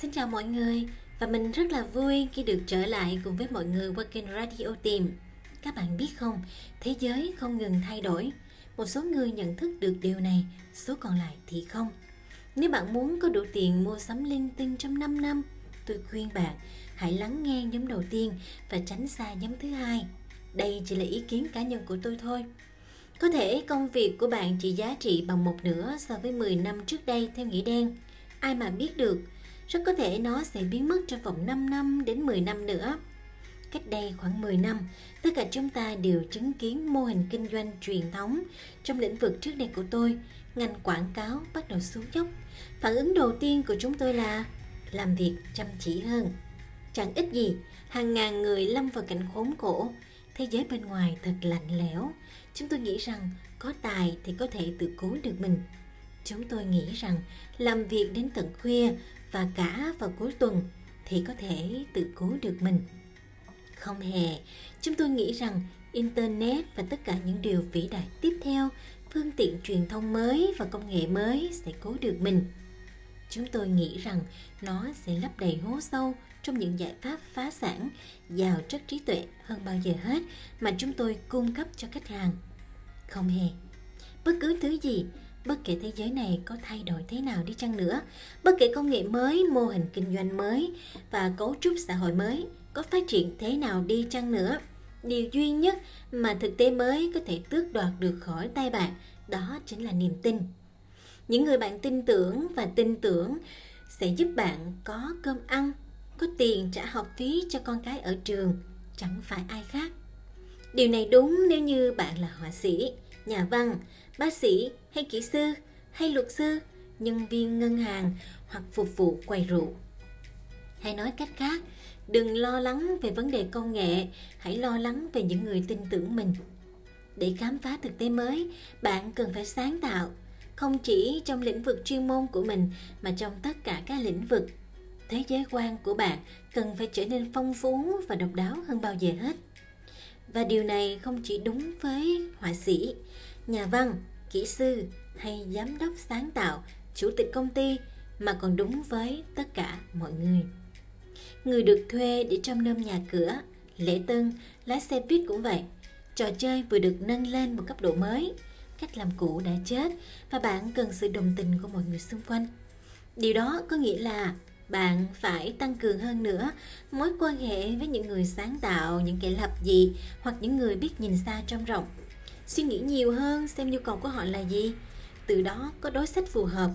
Xin chào mọi người và mình rất là vui khi được trở lại cùng với mọi người qua kênh Radio Tìm. Các bạn biết không, thế giới không ngừng thay đổi. Một số người nhận thức được điều này, số còn lại thì không. Nếu bạn muốn có đủ tiền mua sắm linh tinh trong 5 năm, tôi khuyên bạn hãy lắng nghe nhóm đầu tiên và tránh xa nhóm thứ hai. Đây chỉ là ý kiến cá nhân của tôi thôi. Có thể công việc của bạn chỉ giá trị bằng một nửa so với 10 năm trước đây theo nghĩa đen. Ai mà biết được, rất có thể nó sẽ biến mất trong vòng 5 năm đến 10 năm nữa. Cách đây khoảng 10 năm, tất cả chúng ta đều chứng kiến mô hình kinh doanh truyền thống trong lĩnh vực trước đây của tôi, ngành quảng cáo bắt đầu xuống dốc. Phản ứng đầu tiên của chúng tôi là làm việc chăm chỉ hơn. Chẳng ít gì, hàng ngàn người lâm vào cảnh khốn khổ, thế giới bên ngoài thật lạnh lẽo. Chúng tôi nghĩ rằng có tài thì có thể tự cứu được mình. Chúng tôi nghĩ rằng làm việc đến tận khuya và cả vào cuối tuần thì có thể tự cứu được mình. Không hề, chúng tôi nghĩ rằng Internet và tất cả những điều vĩ đại tiếp theo, phương tiện truyền thông mới và công nghệ mới sẽ cứu được mình. Chúng tôi nghĩ rằng nó sẽ lấp đầy hố sâu trong những giải pháp phá sản, giàu chất trí tuệ hơn bao giờ hết mà chúng tôi cung cấp cho khách hàng. Không hề. Bất cứ thứ gì bất kể thế giới này có thay đổi thế nào đi chăng nữa, bất kể công nghệ mới, mô hình kinh doanh mới và cấu trúc xã hội mới có phát triển thế nào đi chăng nữa, điều duy nhất mà thực tế mới có thể tước đoạt được khỏi tay bạn đó chính là niềm tin. Những người bạn tin tưởng và tin tưởng sẽ giúp bạn có cơm ăn, có tiền trả học phí cho con cái ở trường, chẳng phải ai khác. Điều này đúng nếu như bạn là họa sĩ, nhà văn, bác sĩ hay kỹ sư hay luật sư, nhân viên ngân hàng hoặc phục vụ quầy rượu. Hay nói cách khác, đừng lo lắng về vấn đề công nghệ, hãy lo lắng về những người tin tưởng mình. Để khám phá thực tế mới, bạn cần phải sáng tạo, không chỉ trong lĩnh vực chuyên môn của mình mà trong tất cả các lĩnh vực. Thế giới quan của bạn cần phải trở nên phong phú và độc đáo hơn bao giờ hết. Và điều này không chỉ đúng với họa sĩ, nhà văn, kỹ sư hay giám đốc sáng tạo, chủ tịch công ty mà còn đúng với tất cả mọi người. Người được thuê để trông nom nhà cửa, lễ tân, lái xe buýt cũng vậy. Trò chơi vừa được nâng lên một cấp độ mới, cách làm cũ đã chết và bạn cần sự đồng tình của mọi người xung quanh. Điều đó có nghĩa là bạn phải tăng cường hơn nữa mối quan hệ với những người sáng tạo, những kẻ lập dị hoặc những người biết nhìn xa trong rộng. Suy nghĩ nhiều hơn xem nhu cầu của họ là gì. Từ đó có đối sách phù hợp.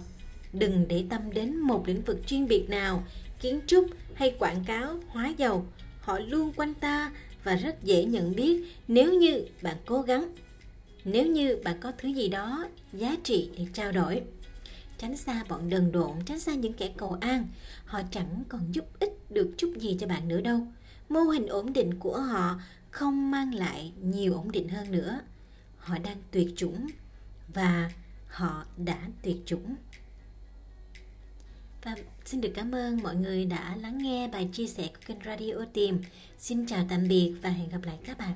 Đừng để tâm đến một lĩnh vực chuyên biệt nào kiến trúc hay quảng cáo hóa dầu. Họ luôn quanh ta và rất dễ nhận biết nếu như bạn cố gắng nếu như bạn có thứ gì đó giá trị để trao đổi tránh xa bọn đần độn, tránh xa những kẻ cầu an họ chẳng còn giúp ích được chút gì cho bạn nữa đâu mô hình ổn định của họ không mang lại nhiều ổn định hơn nữa họ đang tuyệt chủng và họ đã tuyệt chủng và xin được cảm ơn mọi người đã lắng nghe bài chia sẻ của kênh Radio Tìm. Xin chào tạm biệt và hẹn gặp lại các bạn.